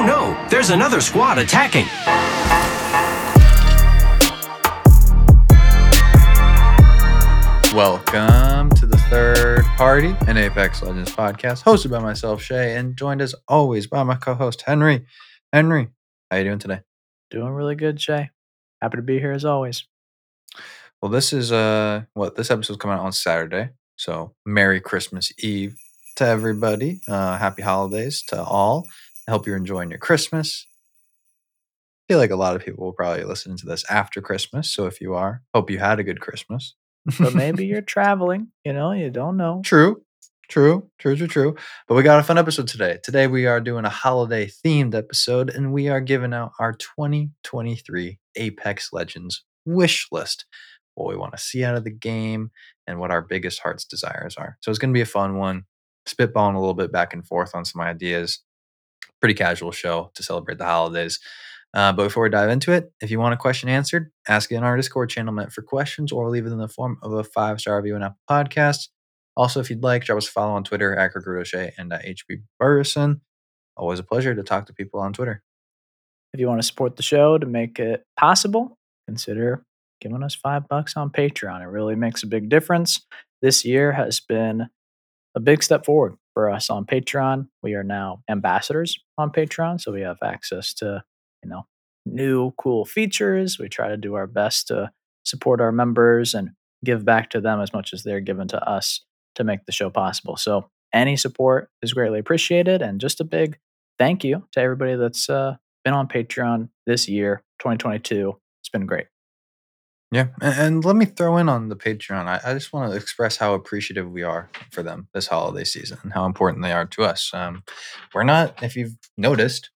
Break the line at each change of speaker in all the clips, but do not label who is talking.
Oh no, there's another squad attacking.
Welcome to the third party, an Apex Legends podcast, hosted by myself, Shay, and joined as always by my co-host Henry. Henry, how you doing today?
Doing really good, Shay. Happy to be here as always.
Well, this is uh what this episode's coming out on Saturday, so Merry Christmas Eve to everybody. Uh, happy holidays to all. I hope you're enjoying your Christmas. I feel like a lot of people will probably listen to this after Christmas, so if you are, hope you had a good Christmas.
But maybe you're traveling, you know, you don't know.
True. True, true, true, true. But we got a fun episode today. Today we are doing a holiday themed episode and we are giving out our 2023 Apex Legends wish list. What we want to see out of the game and what our biggest heart's desires are. So it's going to be a fun one. Spitballing a little bit back and forth on some ideas. Pretty casual show to celebrate the holidays. Uh, but before we dive into it, if you want a question answered, ask it in our Discord channel meant for questions or leave it in the form of a five star review on Apple Podcasts. Also, if you'd like, drop us a follow on Twitter at Gregory and at HB Burreson. Always a pleasure to talk to people on Twitter.
If you want to support the show to make it possible, consider giving us five bucks on Patreon. It really makes a big difference. This year has been a big step forward for us on Patreon. We are now ambassadors on Patreon, so we have access to you know new cool features. We try to do our best to support our members and give back to them as much as they're given to us to make the show possible. So any support is greatly appreciated, and just a big thank you to everybody that's uh, been on Patreon this year, 2022. It's been great.
Yeah, and, and let me throw in on the Patreon. I, I just want to express how appreciative we are for them this holiday season and how important they are to us. Um, we're not, if you've noticed,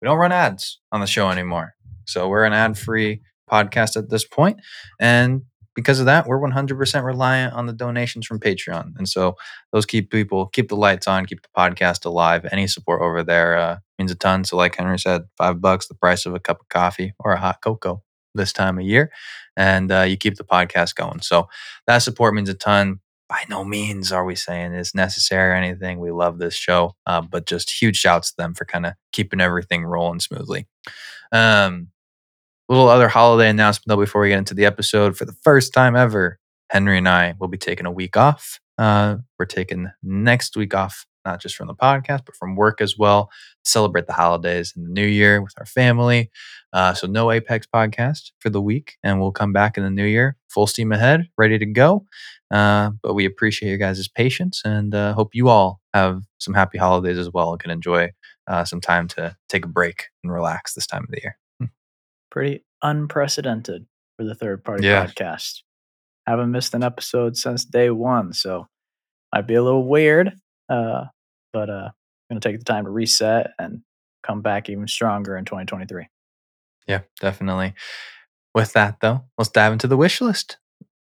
we don't run ads on the show anymore. So we're an ad free podcast at this point, And because of that, we're 100% reliant on the donations from Patreon. And so those keep people, keep the lights on, keep the podcast alive. Any support over there uh, means a ton. So, like Henry said, five bucks, the price of a cup of coffee or a hot cocoa this time of year. And uh, you keep the podcast going. So that support means a ton. By no means are we saying it's necessary or anything. We love this show, uh, but just huge shouts to them for kind of keeping everything rolling smoothly. Um, little other holiday announcement though before we get into the episode. For the first time ever, Henry and I will be taking a week off. Uh, we're taking next week off, not just from the podcast, but from work as well, celebrate the holidays and the new year with our family. Uh, so no Apex podcast for the week, and we'll come back in the new year, full steam ahead, ready to go. Uh, but we appreciate your guys' patience and uh, hope you all have some happy holidays as well and can enjoy uh, some time to take a break and relax this time of the year
pretty unprecedented for the third party yeah. podcast. Haven't missed an episode since day one, so might be a little weird. Uh, but uh, gonna take the time to reset and come back even stronger in 2023.
Yeah, definitely. With that though, let's dive into the wish list.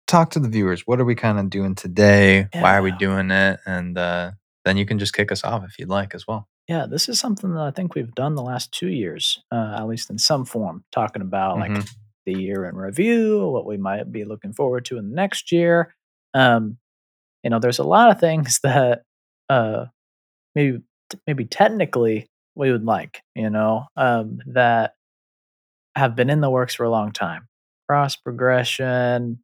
Talk to the viewers. What are we kind of doing today? Yeah. Why are we doing it? And uh, then you can just kick us off if you'd like as well.
Yeah, this is something that I think we've done the last two years, uh, at least in some form, talking about mm-hmm. like the year in review, what we might be looking forward to in the next year. Um, you know, there's a lot of things that uh, maybe maybe technically we would like, you know, um, that have been in the works for a long time. Cross progression,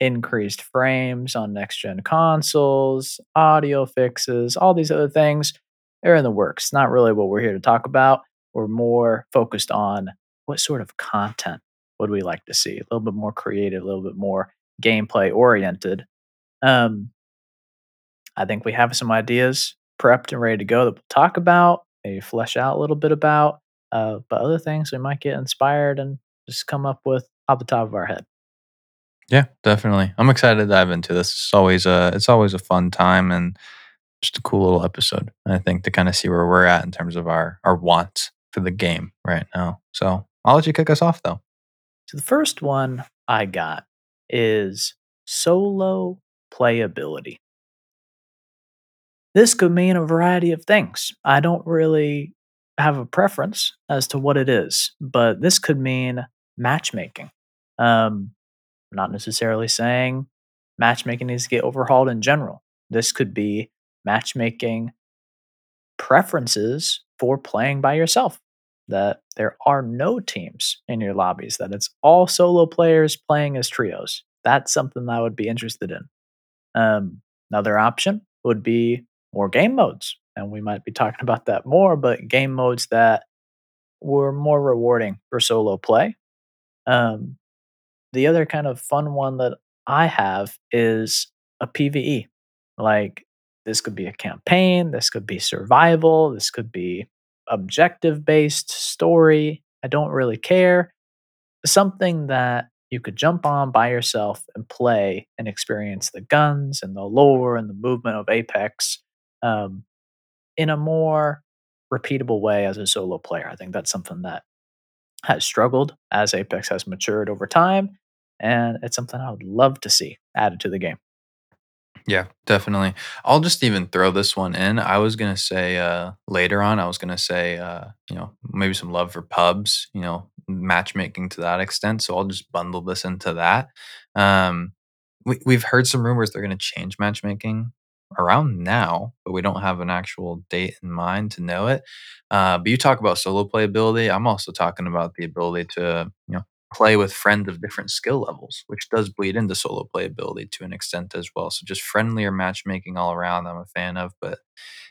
increased frames on next gen consoles, audio fixes, all these other things they're in the works. Not really what we're here to talk about. We're more focused on what sort of content would we like to see? A little bit more creative, a little bit more gameplay oriented. Um, I think we have some ideas prepped and ready to go that we'll talk about, maybe flesh out a little bit about. Uh, but other things we might get inspired and just come up with off the top of our head.
Yeah, definitely. I'm excited to dive into this. It's always a it's always a fun time and just a cool little episode. I think to kind of see where we're at in terms of our our wants for the game right now. So I'll let you kick us off though.
So the first one I got is solo playability. This could mean a variety of things. I don't really have a preference as to what it is, but this could mean matchmaking. Um, not necessarily saying matchmaking needs to get overhauled in general. This could be matchmaking preferences for playing by yourself. That there are no teams in your lobbies, that it's all solo players playing as trios. That's something I would be interested in. Um, another option would be more game modes. And we might be talking about that more, but game modes that were more rewarding for solo play. Um, the other kind of fun one that I have is a PvE. Like this could be a campaign, this could be survival, this could be objective based story. I don't really care. Something that you could jump on by yourself and play and experience the guns and the lore and the movement of Apex um, in a more repeatable way as a solo player. I think that's something that has struggled as Apex has matured over time. And it's something I would love to see added to the game.
Yeah, definitely. I'll just even throw this one in. I was gonna say uh, later on. I was gonna say uh, you know maybe some love for pubs. You know matchmaking to that extent. So I'll just bundle this into that. Um, we, we've heard some rumors they're gonna change matchmaking around now, but we don't have an actual date in mind to know it. Uh, but you talk about solo playability. I'm also talking about the ability to you know play with friends of different skill levels, which does bleed into solo playability to an extent as well. So just friendlier matchmaking all around, I'm a fan of. But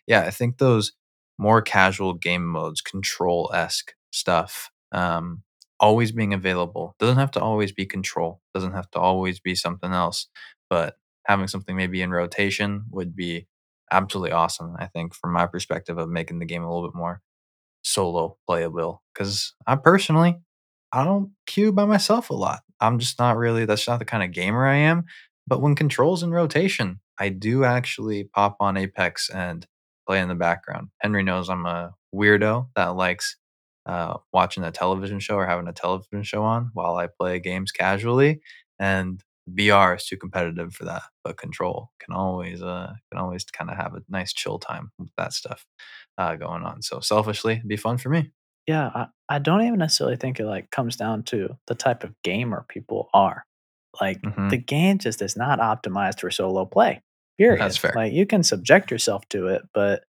yeah, I think those more casual game modes, control esque stuff, um, always being available doesn't have to always be control, doesn't have to always be something else, but having something maybe in rotation would be absolutely awesome. I think from my perspective of making the game a little bit more solo playable because I personally I don't queue by myself a lot. I'm just not really that's not the kind of gamer I am. But when controls in rotation, I do actually pop on Apex and play in the background. Henry knows I'm a weirdo that likes uh, watching a television show or having a television show on while I play games casually. And BR is too competitive for that, but control can always uh can always kind of have a nice chill time with that stuff uh, going on. So selfishly, it'd be fun for me.
Yeah, I, I don't even necessarily think it like comes down to the type of gamer people are. Like
hmm
the game just is not optimized for solo play. Period.
That's fair.
Like you can subject yourself to it, but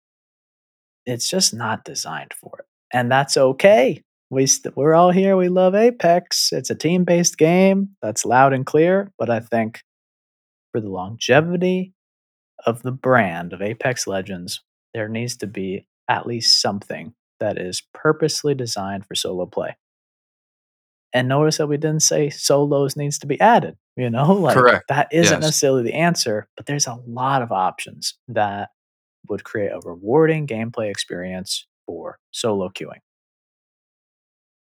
it's just not designed for it. And that's okay. We st- we're all here. We love Apex. It's a team-based game. That's loud and clear, but I think for the longevity of the brand of Apex Legends, there needs to be at least something that is purposely designed for solo play. And notice that we didn't say solos needs to be added. You know, like
Correct.
that isn't
Yes.
necessarily the answer, but there's a lot of options that would create a rewarding gameplay experience for solo queuing.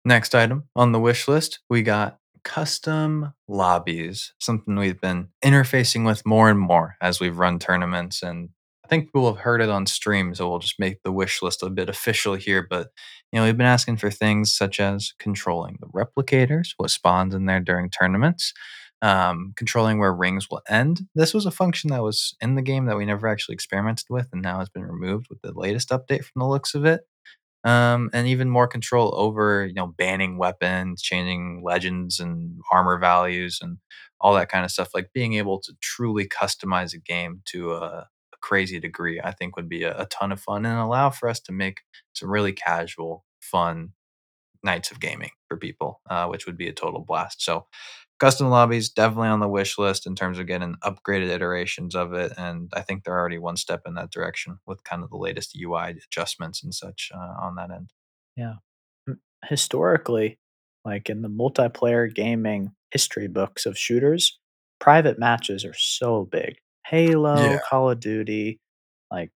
Next item on the wish list, we got custom lobbies, something we've been interfacing with more and more as we've run tournaments. And I think people have heard it on stream, so we'll just make the wish list a bit official here. But, you know, we've been asking for things such as controlling the replicators, what spawns in there during tournaments, um, controlling where rings will end. This was a function that was in the game that we never actually experimented with and now has been removed with the latest update from the looks of it um, and even more control over you know banning weapons, changing legends and armor values, and all that kind of stuff. Like being able to truly customize a game to a, a crazy degree, I think would be a, a ton of fun and allow for us to make some really casual, fun nights of gaming for people, uh, which would be a total blast. So, custom lobbies definitely on the wish list in terms of getting upgraded iterations of it, and I think they're already one step in that direction with kind of the latest UI adjustments and such uh, on that end.
Yeah. Historically, like in the multiplayer gaming history books of shooters, private matches are so big. Halo,
Yeah.
Call of Duty, like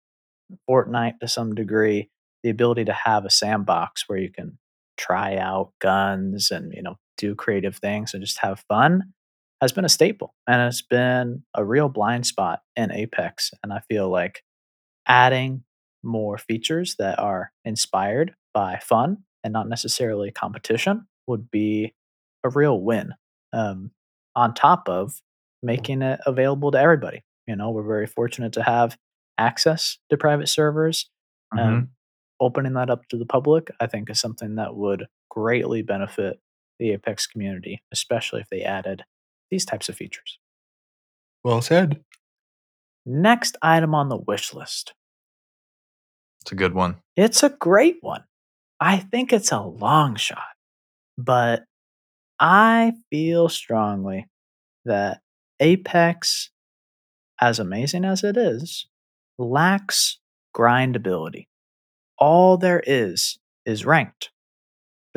Fortnite to some degree, the ability to have a sandbox where you can try out guns and, you know, do creative things and just have fun has been a staple. And it's been a real blind spot in Apex. And I feel like adding more features that are inspired by fun and not necessarily competition would be a real win. Um, on top of making it available to everybody. You know, we're very fortunate to have access to private servers.
Mhm.
Um, opening that up to the public, I think, is something that would greatly benefit the Apex community, especially if they added these types of features.
Well said.
Next item on the wish list
It's a good one.
It's a great one. I think it's a long shot, but I feel strongly that Apex, as amazing as it is, lacks grindability. All there is is ranked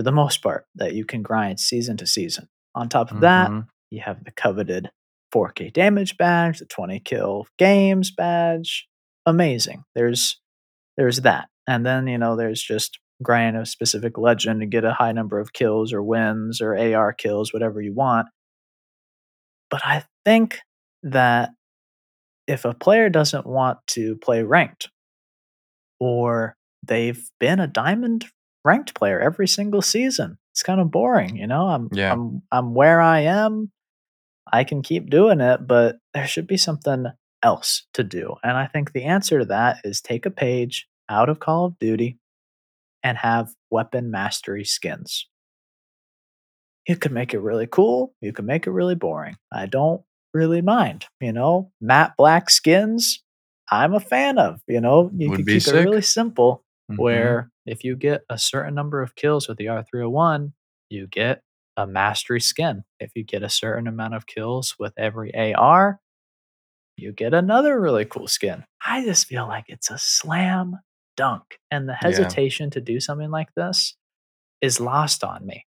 for the most part that you can grind season to season. On top of that,
Mhm.
you have the coveted 4K damage badge, the 20 kill games badge. Amazing. There's there's that. And then, you know, there's just grind a specific legend to get a high number of kills or wins or AR kills, whatever you want. But I think that if a player doesn't want to play ranked or they've been a diamond ranked player every single season, it's kind of boring, you know? I'm
Yeah.
I'm I'm where I am. I can keep doing it, but there should be something else to do. And I think the answer to that is take a page out of Call of Duty and have weapon mastery skins. You can make it really cool. You can make it really boring. I don't really mind. You know, matte black skins, I'm a fan of. You know, you
Would
can keep
sick.
it really simple
Mhm.
where if you get a certain number of kills with the R301, you get a mastery skin. If you get a certain amount of kills with every AR, you get another really cool skin. I just feel like it's a slam dunk. And the
Yeah.
hesitation to do something like this is lost on me.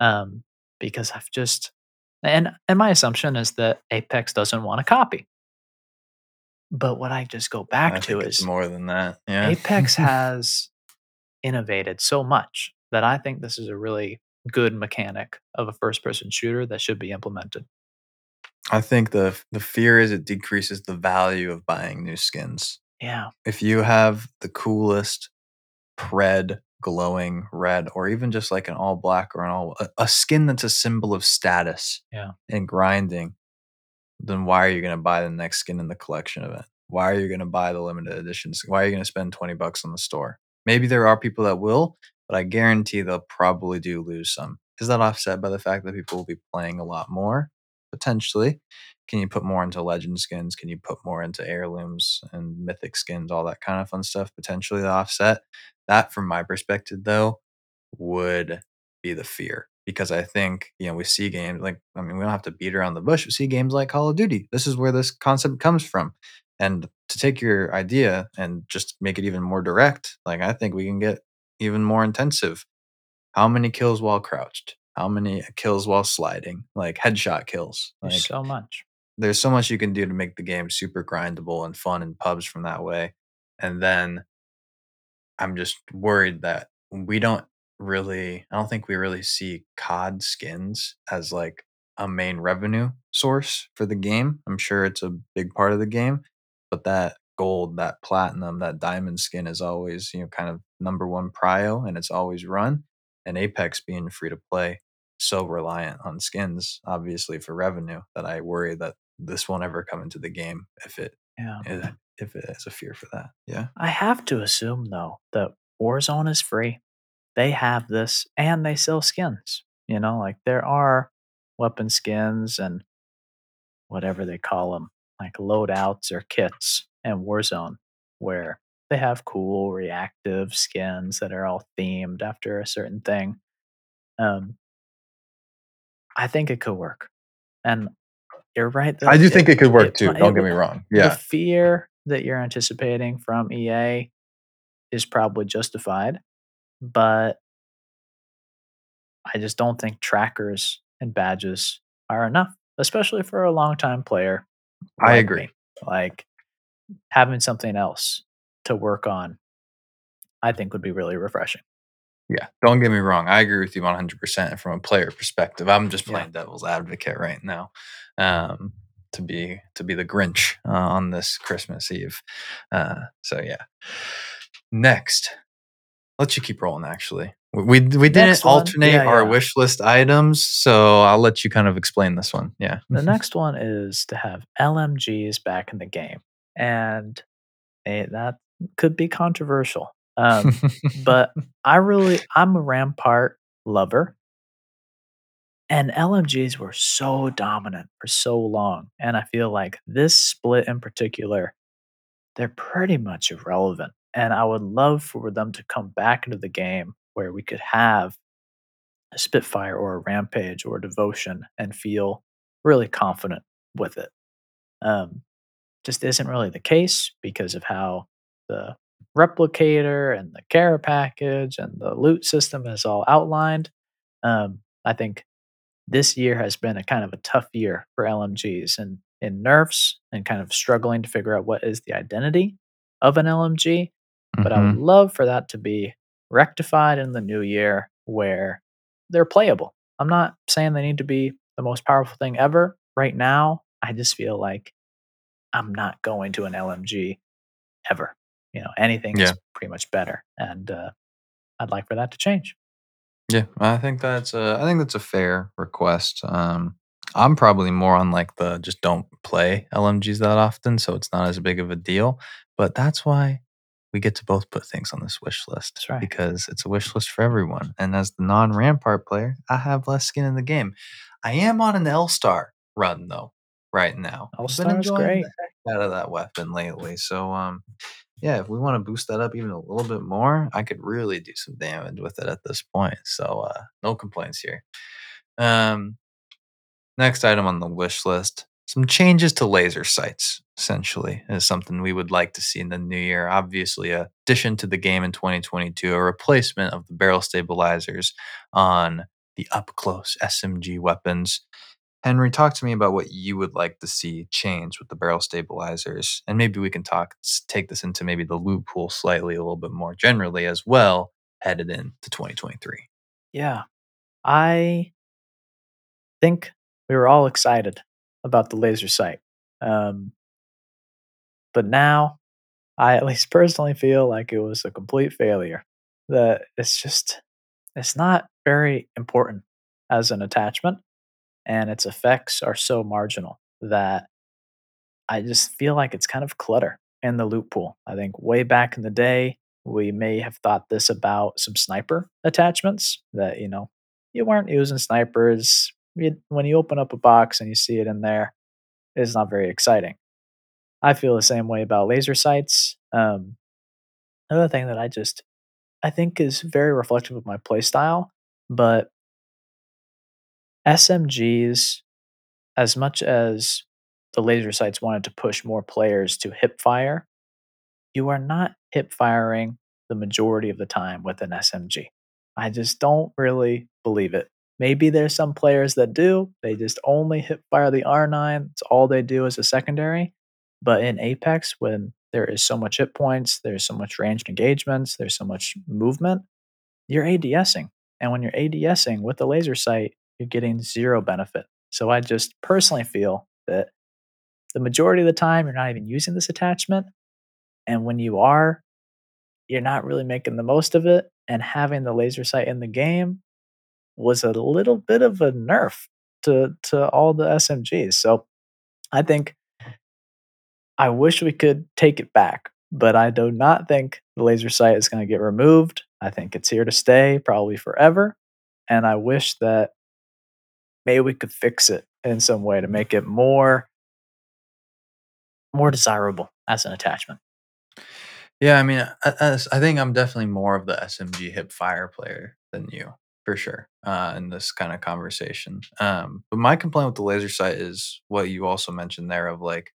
Um, because I've just and and my assumption is that Apex doesn't want a copy. But what I just go back
I
to is
more than that. Yeah.
Apex has innovated so much that I think this is a really good mechanic of a first person shooter that should be implemented.
I think the the fear is it decreases the value of buying new skins.
Yeah.
If you have the coolest red glowing red or even just like an all black or an all a, a skin that's a symbol of status
Yeah.
and grinding then why are you going to buy the next skin in the collection event? Why are you going to buy the limited editions? Why are you going to spend 20 bucks on the store? Maybe there are people that will but i guarantee they'll probably do lose some. Is that offset by the fact that people will be playing a lot more? Potentially. Can you put more into legend skins? Can you put more into heirlooms and mythic skins all that kind of fun stuff? Potentially the offset. That from my perspective though would be the fear because i think you know we see games like i mean we don't have to beat around the bush we see games like call of duty. This is where this concept comes from. And to take your idea and just make it even more direct like i think we can get even more intensive. How many kills while crouched? How many kills while sliding? Like headshot kills. Like
There's so much.
there's so much you can do to make the game super grindable and fun in pubs from that way. And then I'm just worried that we don't really, I don't think we really see COD skins as like a main revenue source for the game. I'm sure it's a big part of the game, but that gold, that platinum, that diamond skin is always, you know, kind of number one prio and it's always run. And Apex being free to play, so reliant on skins, obviously for revenue, that I worry that this won't ever come into the game if it
Yeah.
if if it has a fear for that. Yeah.
I have to assume though that Warzone is free. They have this and they sell skins. You know, like there are weapon skins and whatever they call them, like loadouts or kits and Warzone, where they have cool reactive skins that are all themed after a certain thing. Um, I think it could work, and you're right.
I do think it could work
it
too.
mi-
Don't
it
get me wrong.
the
Yeah.
fear that you're anticipating from EA is probably justified, but I just don't think trackers and badges are enough, especially for a longtime player.
I
like
agree.
me. Like having something else to work on, I think would be really refreshing.
Yeah. Don't get me wrong. I agree with you 100% from a player perspective. I'm just
Yeah.
playing devil's advocate right now. Um, to be to be the Grinch uh, on this Christmas Eve. Uh, so yeah. Next, let you keep rolling. Actually, we we, didn't alternate
Yeah,
our
yeah.
wish list items, so I'll let you kind of explain this one. Yeah.
The next one is to have LMGs back in the game, and eh, that could be controversial. Um, but I really, I'm a Rampart lover. And LMGs were so dominant for so long. And I feel like this split in particular, they're pretty much irrelevant. And I would love for them to come back into the game where we could have a Spitfire or a Rampage or a Devotion and feel really confident with it. Um, just isn't really the case because of how the replicator and the care package and the loot system is all outlined. Um, I think this year has been a kind of a tough year for LMGs and in nerfs and kind of struggling to figure out what is the identity of an LMG. But I would
Mhm.
love for that to be rectified in the new year where they're playable. I'm not saying they need to be the most powerful thing ever. Right now, I just feel like I'm not going to an LMG ever. You know, anything
Yeah.
is pretty much better. And uh, I'd like for that to change.
Yeah, I think that's a I think that's a fair request. Um, I'm probably more on like the just don't play LMGs that often, so it's not as big of a deal. But that's why we get to both put things on this wish list
right.
because it's a wish list for everyone. And as the non-Rampart player, I have less skin in the game. I am on an L Star run though right now. I've
L-Star's
enjoying
great.
out of that weapon lately. So um, yeah, if we want to boost that up even a little bit more, I could really do some damage with it at this point. So uh, no complaints here. Um, next item on the wish list: some changes to laser sights. Essentially, is something we would like to see in the new year. Obviously, a addition to the game in 2022, a replacement of the barrel stabilizers on the up close SMG weapons. Henry, talk to me about what you would like to see change with the barrel stabilizers, and maybe we can talk take this into maybe the loot pool slightly a little bit more generally as well, headed into 2023.
Yeah. I think we were all excited about the laser sight. Um, but now I at least personally feel like it was a complete failure. That it's just it's not very important as an attachment and its effects are so marginal that I just feel like it's kind of clutter in the loot pool. I think way back in the day, we may have thought this about some sniper attachments that, you know, you weren't using snipers. When you open up a box and you see it in there, it's not very exciting. I feel the same way about laser sights. Um, another thing that I just I think is very reflective of my playstyle, but SMGs, as much as the laser sights wanted to push more players to hip fire, you are not hip firing the majority of the time with an SMG. I just don't really believe it. Maybe there's some players that do. They just only hip fire the R9. It's all they do as a secondary. But in Apex, when there is so much hit points, there's so much ranged engagements, there's so much movement, you're ADSing. And when you're ADSing with the laser sight, you're getting zero benefit. So I just personally feel that the majority of the time you're not even using this attachment. And when you are, you're not really making the most of it. And having the laser sight in the game was a little bit of a nerf to to all the SMGs. So I think I wish we could take it back, but I do not think the laser sight is going to get removed. I think it's here to stay, probably forever. And I wish that maybe we could fix it in some way to make it more more desirable as an attachment.
Yeah, I mean, I, I think I'm definitely more of the SMG hip fire player than you for sure uh, in this kind of conversation. Um, but my complaint with the laser sight is what you also mentioned there of like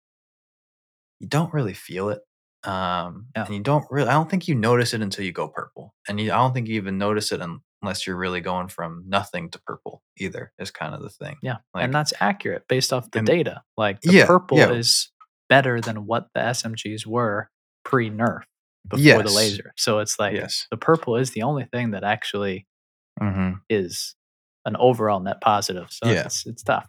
you don't really feel it. Um,
Yeah.
and you don't really, I don't think you notice it until you go purple. And you, I don't think you even notice it un- unless you're really going from nothing to purple either, is kind of the thing.
Yeah.
Like,
and that's accurate based off the
and-
data. Like the
Yeah,
purple
yeah.
is better than what the SMGs were pre nerf before the laser. So it's like
yes.
the purple is the only thing that actually
hmm
is an overall net positive. So
Yeah.
it's it's tough.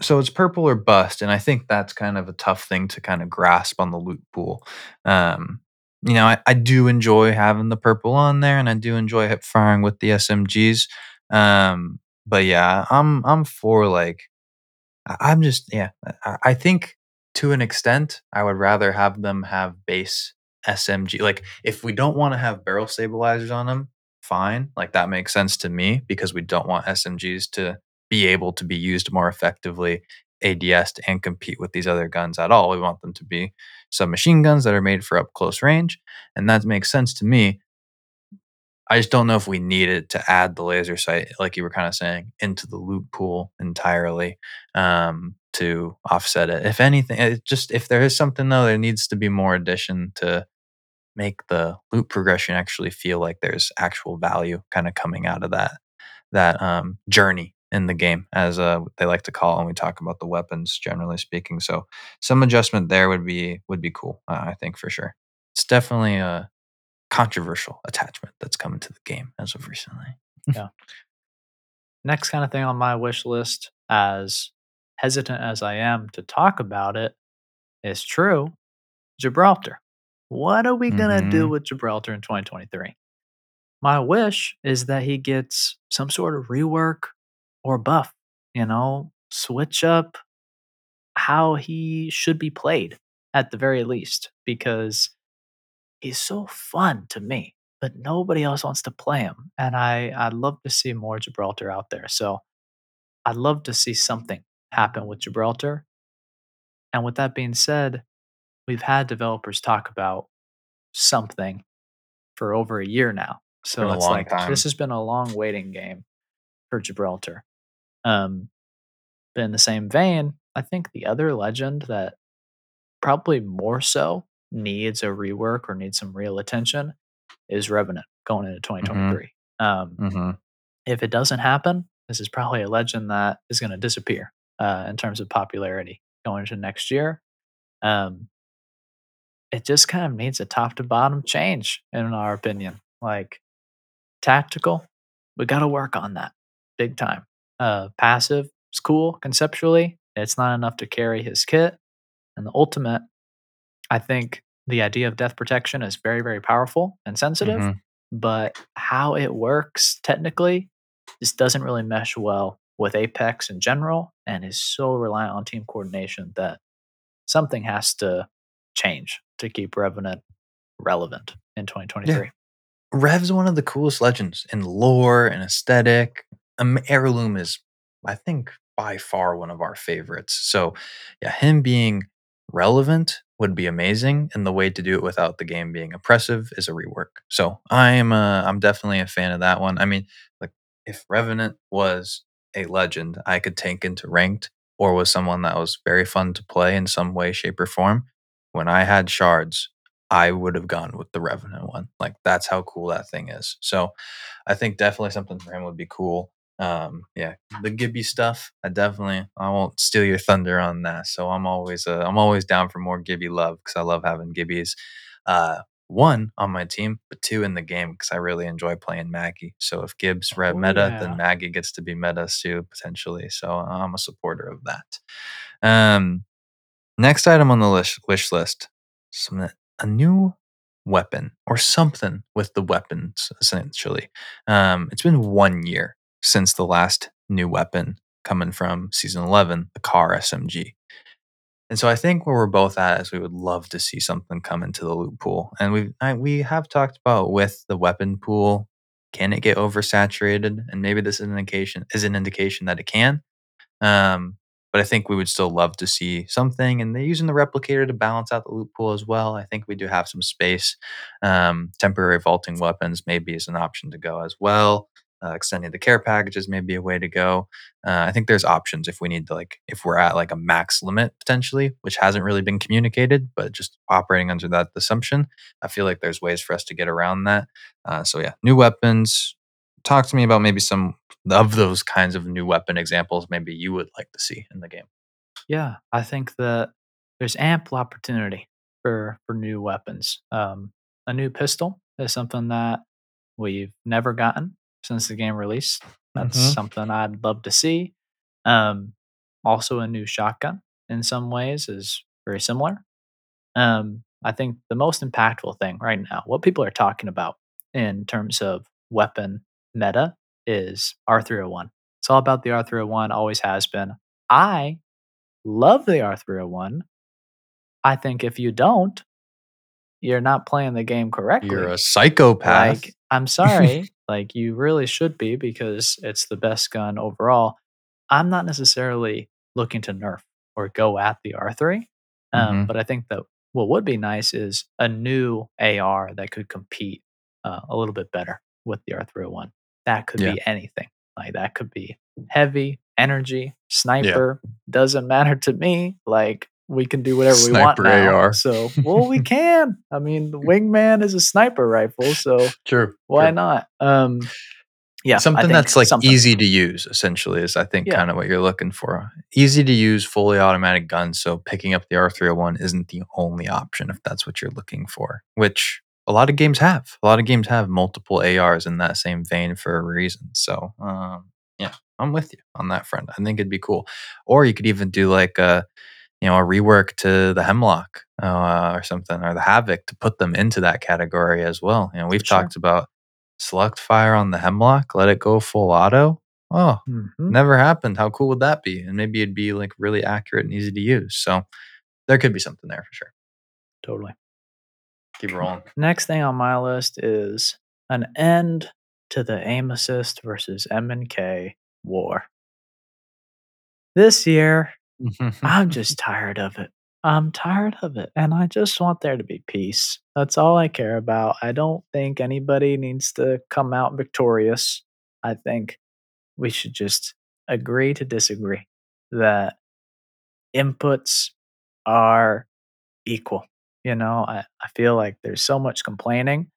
So it's purple or bust and i think that's kind of a tough thing to kind of grasp on the loot pool. Um you know I, I do enjoy having the purple on there and i do enjoy hip firing with the smgs um but yeah i'm i'm for like i'm just yeah I, I think to an extent i would rather have them have base smg like if we don't want to have barrel stabilizers on them fine like that makes sense to me because we don't want smgs to be able to be used more effectively ADS and compete with these other guns at all. We want them to be submachine guns that are made for up close range, and that makes sense to me. I just don't know if we needed to add the laser sight, like you were kind of saying, into the loot pool entirely um, to offset it. If anything, it just if there is something though, there needs to be more addition to make the loot progression actually feel like there's actual value kind of coming out of that that um, journey in the game, as uh, they like to call when we talk about the weapons, generally speaking. So some adjustment there would be would be cool. Uh, I think for sure. It's definitely a controversial attachment that's coming to the game as of recently. Yeah.
Next kind of thing on my wish list, as hesitant as I am to talk about it, is true. Gibraltar. What are we going to do with Gibraltar in 2023? My wish is that he gets some sort of rework or buff, you know, switch up how he should be played at the very least, because he's so fun to me, but nobody else wants to play him. And I, I'd love to see more Gibraltar out there. So I'd love to see something happen with Gibraltar. And with that being said, we've had developers talk about something for over a year now. So it's like
time.
this has been a long waiting game for Gibraltar. Um, but in the same vein, I think the other legend that probably more so needs a rework or needs some real attention is Revenant going into 2023. Um,
Mm-hmm.
if it doesn't happen, this is probably a legend that is going to disappear uh, in terms of popularity going into next year. Um, it just kind of needs a top to bottom change, in our opinion. Like tactical, we got to work on that big time. Uh, passive is cool conceptually, it's not enough to carry his kit. And the ultimate, I think the idea of death protection is very, very powerful and sensitive
Mhm.
but how it works technically just doesn't really mesh well with Apex in general and is so reliant on team coordination that something has to change to keep Revenant relevant in 2023.
Rev's one of the coolest legends in lore and aesthetic. Um, Heirloom is, I think, by far one of our favorites. So, yeah, him being relevant would be amazing, and the way to do it without the game being oppressive is a rework. So, I'm uh, I'm definitely a fan of that one. I mean, like if Revenant was a legend, I could tank into ranked, or was someone that was very fun to play in some way, shape, or form. When I had shards, I would have gone with the Revenant one. Like that's how cool that thing is. So I think definitely something for him would be cool. Um, yeah, the Gibby stuff. I definitely I won't steal your thunder on that. So I'm always uh, I'm always down for more Gibby love because I love having Gibbies. Uh, one on my team, but two in the game because I really enjoy playing Maggie. So if Gibbs read
Oh,
meta,
yeah.
then Maggie gets to be meta too potentially. So I'm a supporter of that. Um, next item on the list, wish list, some a new weapon or something with the weapons essentially. Um, it's been one year since the last new weapon coming from season 11, the C.A.R. SMG. And so I think where we're both at is we would love to see something come into the loot pool. And we we have talked about with the weapon pool, can it get oversaturated? And maybe this is an indication is an indication that it can. Um, but I think we would still love to see something. And they're using the replicator to balance out the loot pool as well. I think we do have some space. Um, temporary vaulting weapons maybe is an option to go as well. Uh, extending the care packages may be a way to go. Uh, I think there's options if we need to, like, if we're at like a max limit potentially, which hasn't really been communicated, but just operating under that assumption, I feel like there's ways for us to get around that. Uh, so yeah, new weapons. Talk to me about maybe some of those kinds of new weapon examples maybe you would like to see in the game.
Yeah, I think that there's ample opportunity for for new weapons. Um, a new pistol is something that we've never gotten since the game release. That's
Mhm.
something I'd love to see. Um, also, a new shotgun in some ways is very similar. Um, I think the most impactful thing right now, what people are talking about in terms of weapon meta, is R301. It's all about the R301, always has been. I love the R301. I think if you don't, you're not playing the game correctly.
You're a psychopath.
Like, I'm sorry, like you really should be because it's the best gun overall. I'm not necessarily looking to nerf or go at the R3. Um,
Mhm.
But I think that what would be nice is a new AR that could compete uh, a little bit better with the R301. That could
Yeah.
be anything. Like that could be heavy, energy, sniper. Doesn't matter to me. Like we can do whatever we want
Sniper
now.
AR.
So well, we can. I mean, the wingman is a sniper rifle, so
True.
why not? Um, yeah,
something that's like
something.
easy to use essentially is i think
Yeah.
kind of what you're looking for easy to use fully automatic gun. so picking up the r301 isn't the only option if that's what you're looking for which a lot of games have a lot of games have multiple ars in that same vein for a reason so um, yeah i'm with you on that front i think it'd be cool or you could even do like a you know a rework to the hemlock uh, or something or the havoc to put them into that category as well you know we've
Sure.
talked about select fire on the hemlock, let it go full auto. Oh,
Mhm.
never happened. How cool would that be? And maybe it'd be like really accurate and easy to use. So there could be something there for sure.
Totally.
Keep rolling.
Next thing on my list is an end to the aim assist versus M and K war. This year, I'm just tired of it. I'm tired of it. And I just want there to be peace. That's all I care about. I don't think anybody needs to come out victorious. I think we should just agree to disagree that inputs are equal. You know, I, I feel like there's so much complaining.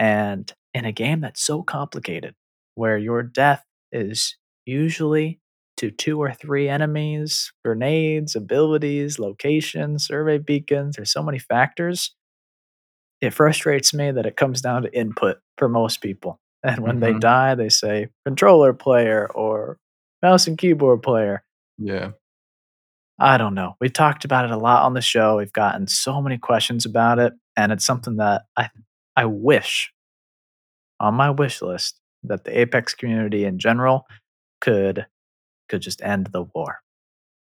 And in a game that's so complicated, where your death is usually to two or three enemies, grenades, abilities, locations, survey beacons. There's so many factors. It frustrates me that it comes down to input for most people. And when they
Mhm.
die, they say controller player or mouse and keyboard player.
yeah.
I don't know. We've talked about it a lot on the show. We've gotten so many questions about it, and it's something that I I wish on my wish list that the Apex community in general could could just end the war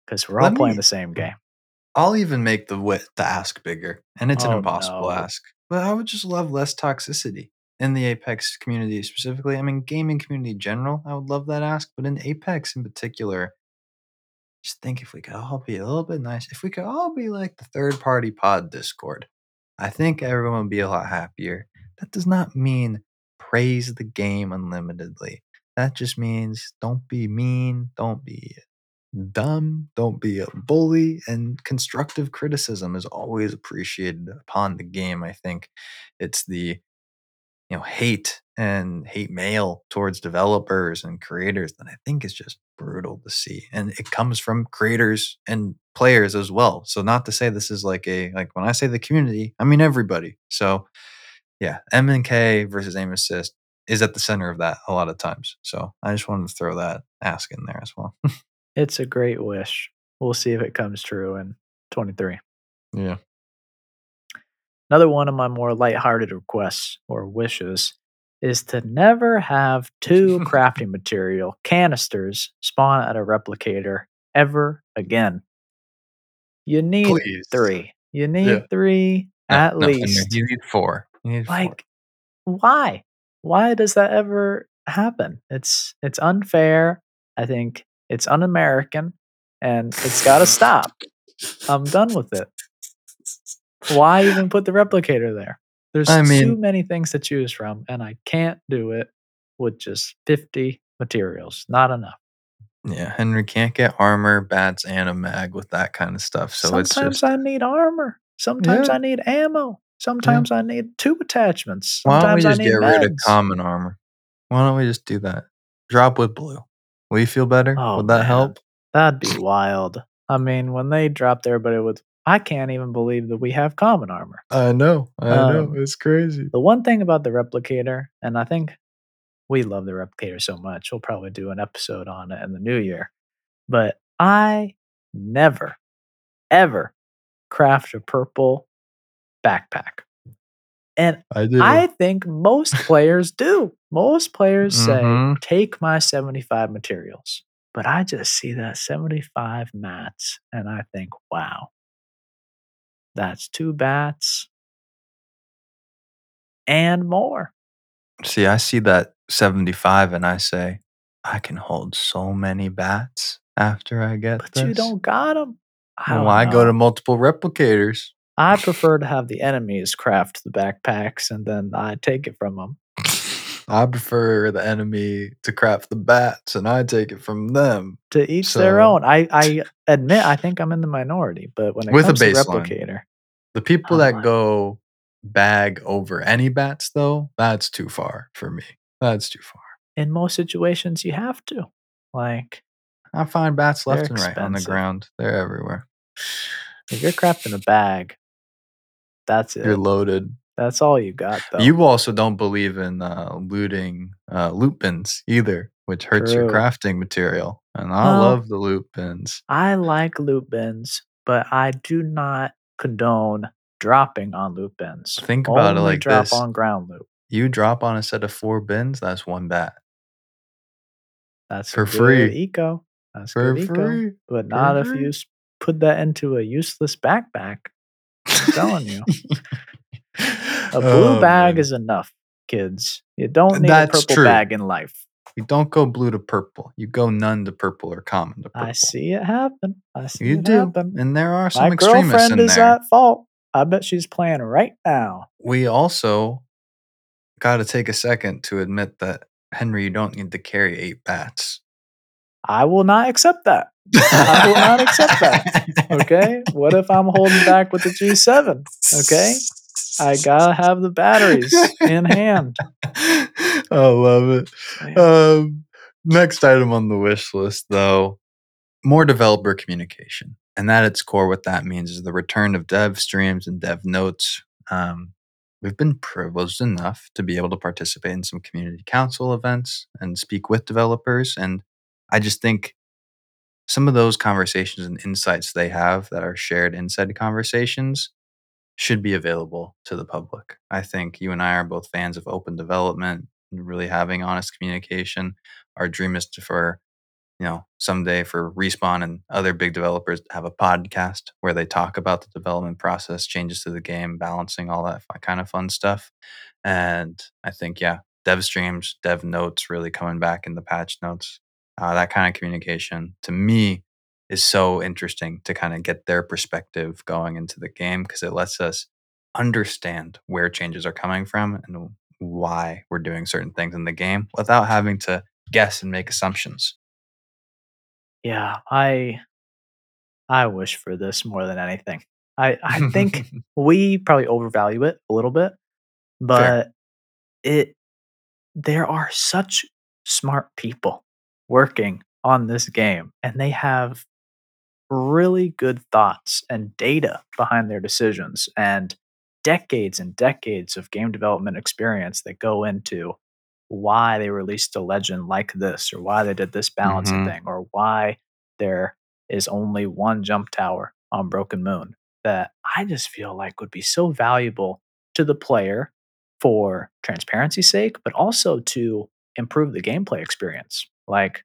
because we're all
Let
playing
me-
the same game.
I'll even make the wit the ask bigger. And it's an
Oh,
impossible
no.
ask. But I would just love less toxicity in the Apex community specifically. I mean, gaming community in general, I would love that ask. But in Apex in particular, just think if we could all be a little bit nice, if we could all be like the third party pod Discord, I think everyone would be a lot happier. That does not mean praise the game unlimitedly. That just means don't be mean, don't be dumb, don't be a bully, and constructive criticism is always appreciated upon the game. I think it's the you know hate and hate mail towards developers and creators that I think is just brutal to see, and it comes from creators and players as well. So not to say this is like a like when I say the community, I mean everybody. So yeah, M and K versus aim assist is at the center of that a lot of times. So I just wanted to throw that ask in there as well.
It's a great wish. We'll see if it comes true in 23.
yeah.
Another one of my more lighthearted requests or wishes is to never have two crafting material canisters spawn at a replicator ever again. You need
Please.
three. You need
Yeah.
three
No,
at
no,
least.
you need four. You need four.
like why why does that ever happen? It's it's unfair i think it's un-american and it's got to stop. I'm done with it. Why even put the replicator there? There's
I
too many things to choose from and i can't do it with just 50 materials not enough.
Yeah, Henry can't get armor, bats, and a mag with that kind of stuff. So
sometimes
it's just
i need armor. Sometimes
Yeah.
i need ammo sometimes i need two attachments Sometimes
why don't we just get rid of common armor? Why don't we just do that? Drop with blue. Will you feel better?
Oh,
Would that
man.
help?
That'd be wild. I mean, when they dropped everybody with, I can't even believe that we have common armor.
I know. I
Um,
It's crazy.
The one thing about the replicator, and I think we love the replicator so much, we'll probably do an episode on it in the new year. But I never, ever craft a purple backpack. And
I do.
I think most players do. Most players say,
Mhm.
take my 75 materials. But I just see that 75 mats and I think, wow, that's two bats and more.
See, I see that 75 and I say, I can hold so many bats after I get
But
this.
you don't got them. I don't
Why go to multiple replicators?
I prefer to have the enemies craft the backpacks and then I take it from them.
I prefer the enemy to craft the bats, and I take it from them.
To each their own. I, I admit I think I'm in the minority, but when it
With a
comes to replicator,
The people that go bag over any bats, though, that's too far for me. That's too far.
in most situations you have to. Like
I find bats left and right on the ground. They're everywhere.
if you're crafting a bag, that's it.
You're loaded.
That's all you got though.
You also don't believe in uh, looting uh, loot bins either, which hurts your crafting material. And I
Well-
love the loot bins.
I like loot bins, but I do not condone dropping on loot bins.
Think about it
Only
like
drop
this.
on ground loot.
You drop on a set of four bins, that's one bat
That's
For free.
eco. That's
for
good eco.
free.
But not if you put that into a useless backpack. I'm telling you. A blue
Oh,
bag
man.
is enough, kids. You don't need
That's
a purple
true.
bag in life.
You don't go blue to purple. You go none to purple or common to purple.
I see it happen. I see
You
it
do.
happen.
And there are some
My
extremists
girlfriend
in
is
there.
at fault. I bet she's playing right now.
we also got to take a second to admit that Henry, you don't need to carry eight bats.
I will not accept that. I will not accept that. Okay. what if I'm holding back with the G7? Okay. I gotta have the batteries in hand.
I love it.
Man.
Um, next item on the wish list, though, more developer communication. And that, at its core, what that means is the return of dev streams and dev notes. Um, we've been privileged enough to be able to participate in some community council events and speak with developers. And I just think some of those conversations and insights they have that are shared inside conversations should be available to the public. I think you and I are both fans of open development and really having honest communication. Our dream is to, for, you know, someday for Respawn and other big developers to have a podcast where they talk about the development process, changes to the game, balancing all that kind of fun stuff. And I think, yeah, dev streams, dev notes really coming back in the patch notes. Uh, that kind of communication to me is so interesting to kind of get their perspective going into the game because it lets us understand where changes are coming from and why we're doing certain things in the game without having to guess and make assumptions.
Yeah, I I wish for this more than anything. I, I think we probably overvalue it a little bit, but it there are such smart people working on this game and they have really good thoughts and data behind their decisions and decades and decades of game development experience that go into why they released a legend like this or why they did this balancing
Mhm.
thing or why there is only one jump tower on Broken Moon that I just feel like would be so valuable to the player for transparency's sake, but also to improve the gameplay experience. Like,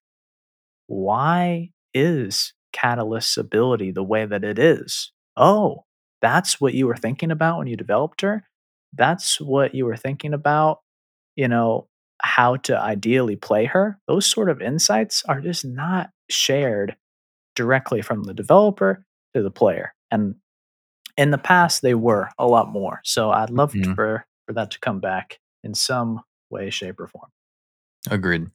why is Catalyst's ability the way that it is? Oh, that's what you were thinking about when you developed her? That's what you were thinking about, you know, how to ideally play her? Those sort of insights are just not shared directly from the developer to the player. And in the past, they were a lot more. So I'd love
Mhm.
for, for that to come back in some way, shape, or form.
Agreed.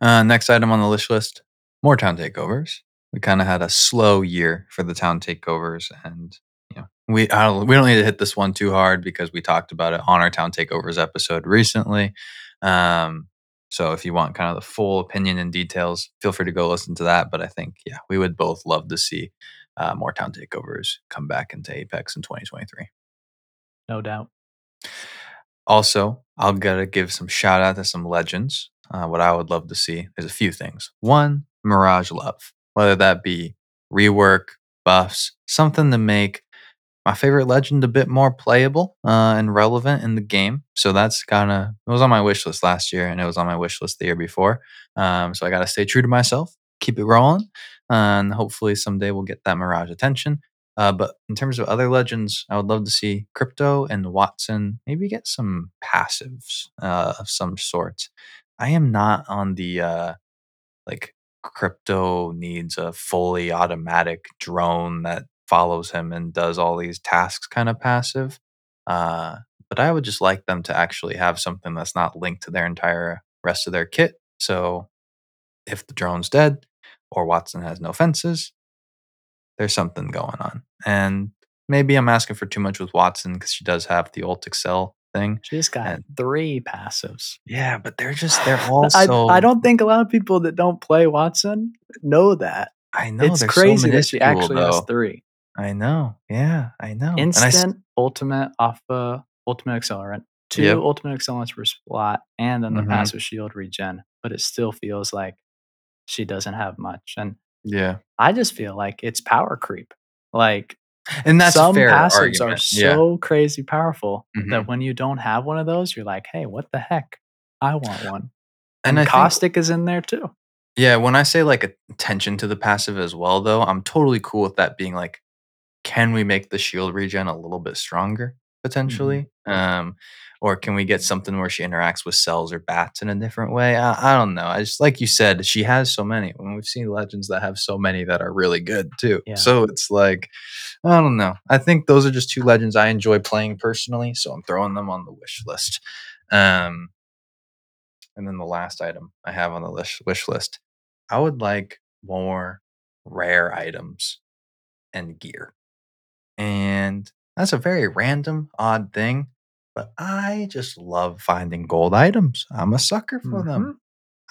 Uh, next item on the list list more town takeovers. We kind of had a slow year for the town takeovers, and you know we don't, we don't need to hit this one too hard because we talked about it on our town takeovers episode recently. Um, so if you want kind of the full opinion and details, feel free to go listen to that. But I think yeah, we would both love to see uh, more town takeovers come back into Apex in 2023.
No doubt.
Also, I'll gotta give some shout out to some legends. Uh, what I would love to see is a few things. One, Mirage Love, whether that be rework, buffs, something to make my favorite legend a bit more playable uh, and relevant in the game. So that's kind of it was on my wish list last year, and it was on my wish list the year before. Um, so I gotta stay true to myself, keep it rolling, and hopefully someday we'll get that Mirage attention. Uh, but in terms of other legends, I would love to see Crypto and Wattson maybe get some passives uh, of some sort. I am not on the uh, like crypto needs a fully automatic drone that follows him and does all these tasks kind of passive. Uh, but I would just like them to actually have something that's not linked to their entire rest of their kit. So if the drone's dead or Wattson has no fences, there's something going on. And maybe I'm asking for too much with Wattson because she does have the ult accel thing.
She's got
And-
three passives.
Yeah, but they're just they're all
I,
so.
I don't think a lot of people that don't play Wattson know that.
I know
it's
they're so
crazy that she actually has three.
I know. Yeah, I know. And I
Instant, ultimate, off uh, ultimate accelerant, two
Yep.
ultimate accelerants per slot, and then the
Mhm.
passive shield regen. But it still feels like she doesn't have much. And
yeah,
I just feel like it's power creep. Like
and that's
some passives
argument.
are
yeah.
so crazy powerful
Mhm.
that when you don't have one of those, you're like, hey, what the heck? I want one.
And think,
Caustic is in there too.
yeah, when I say like attention to the passive as well, though, I'm totally cool with that being like, can we make the shield regen a little bit stronger potentially? Um, or can we get something where she interacts with cells or bats in a different way? I, I don't know. I just like you said, she has so many. When we've seen legends that have so many that are really good too.
Yeah.
So it's like, I don't know. I think those are just two legends I enjoy playing personally, so I'm throwing them on the wish list. Um, and then the last item I have on the list, wish list, I would like more rare items and gear. And that's a very random, odd thing, but I just love finding gold items. I'm a sucker for them.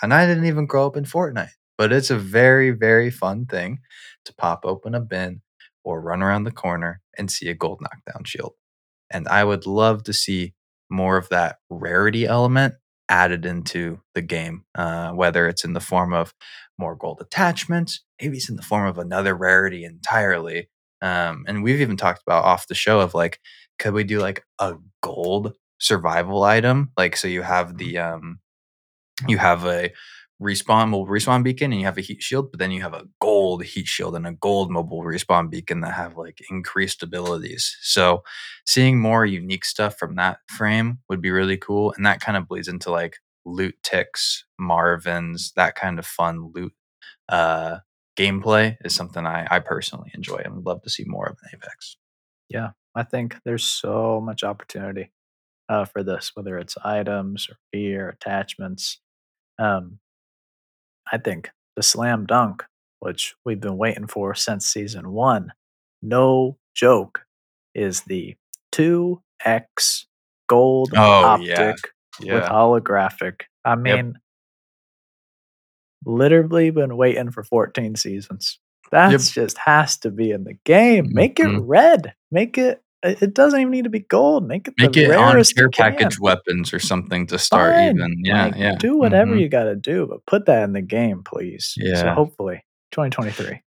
And I didn't even grow up in Fortnite, but it's a very, very fun thing to pop open a bin or run around the corner and see a gold knockdown shield. And I would love to see more of that rarity element added into the game, uh, whether it's in the form of more gold attachments, maybe it's in the form of another rarity entirely. Um, and we've even talked about off the show of like, could we do like a gold survival item? Like, so you have the um, you have a respawn mobile respawn beacon and you have a heat shield, but then you have a gold heat shield and a gold mobile respawn beacon that have like increased abilities. So seeing more unique stuff from that frame would be really cool. And that kind of bleeds into like loot ticks, Marvins, that kind of fun loot uh gameplay is something I, I personally enjoy and would love to see more of in Apex.
Yeah, I think there's so much opportunity uh, for this, whether it's items or gear, attachments. Um, I think the slam dunk, which we've been waiting for since season one, no joke, is the 2x gold
Oh,
optic
yeah.
with holographic. I mean, literally been waiting for 14 seasons. That's just has to be in the game. Make it
Mhm.
red. Make it. It it doesn't even need to be gold. Make it
Make
the
it on
rarest
care package weapons or something to start
Fine.
even. Yeah,
Like,
yeah.
Do whatever
Mhm.
you got to do, but put that in the game, please. Yeah. So
Yeah.
hopefully, 2023.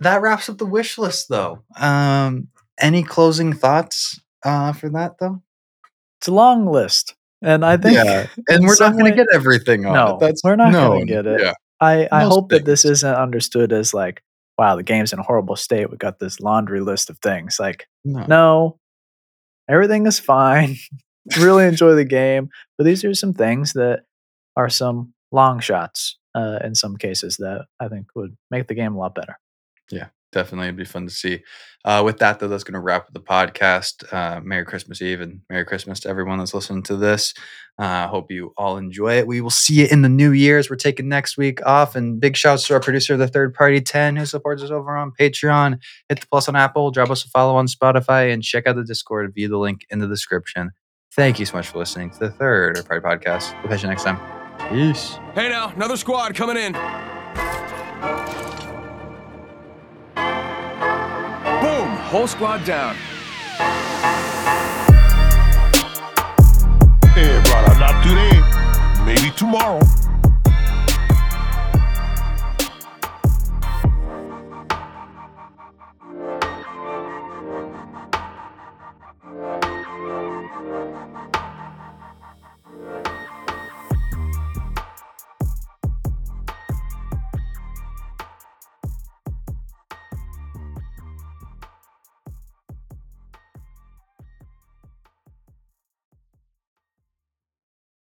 That wraps up the wish list though um any closing thoughts uh for that though
It's a long list, and I think
yeah and we're not going to get everything on
No,
it that's
we're not
no,
gonna get it.
yeah
I, I
Most
hope that this
things.
isn't understood as like, wow, the game's in a horrible state. We've got this laundry list of things. Like,
no.
no, everything is fine. really enjoy the game, but these are some things that are some long shots uh, in some cases that I think would make the game a lot better.
Definitely it'd be fun to see. Uh with that though that's going to wrap up the podcast. Uh merry christmas eve and merry christmas to everyone that's listening to this. Uh hope you all enjoy it. We will see you in the new years we're taking next week off and big shouts to our producer of the third party 10 who supports us over on patreon. Hit the plus on apple drop us a follow on spotify and check out the discord. Via the link in the description. Thank you so much for listening to the third party podcast. We'll catch you next time. Peace.
Hey now, another squad coming in. Whole squad down.
Yeah, brother, not today. Maybe tomorrow.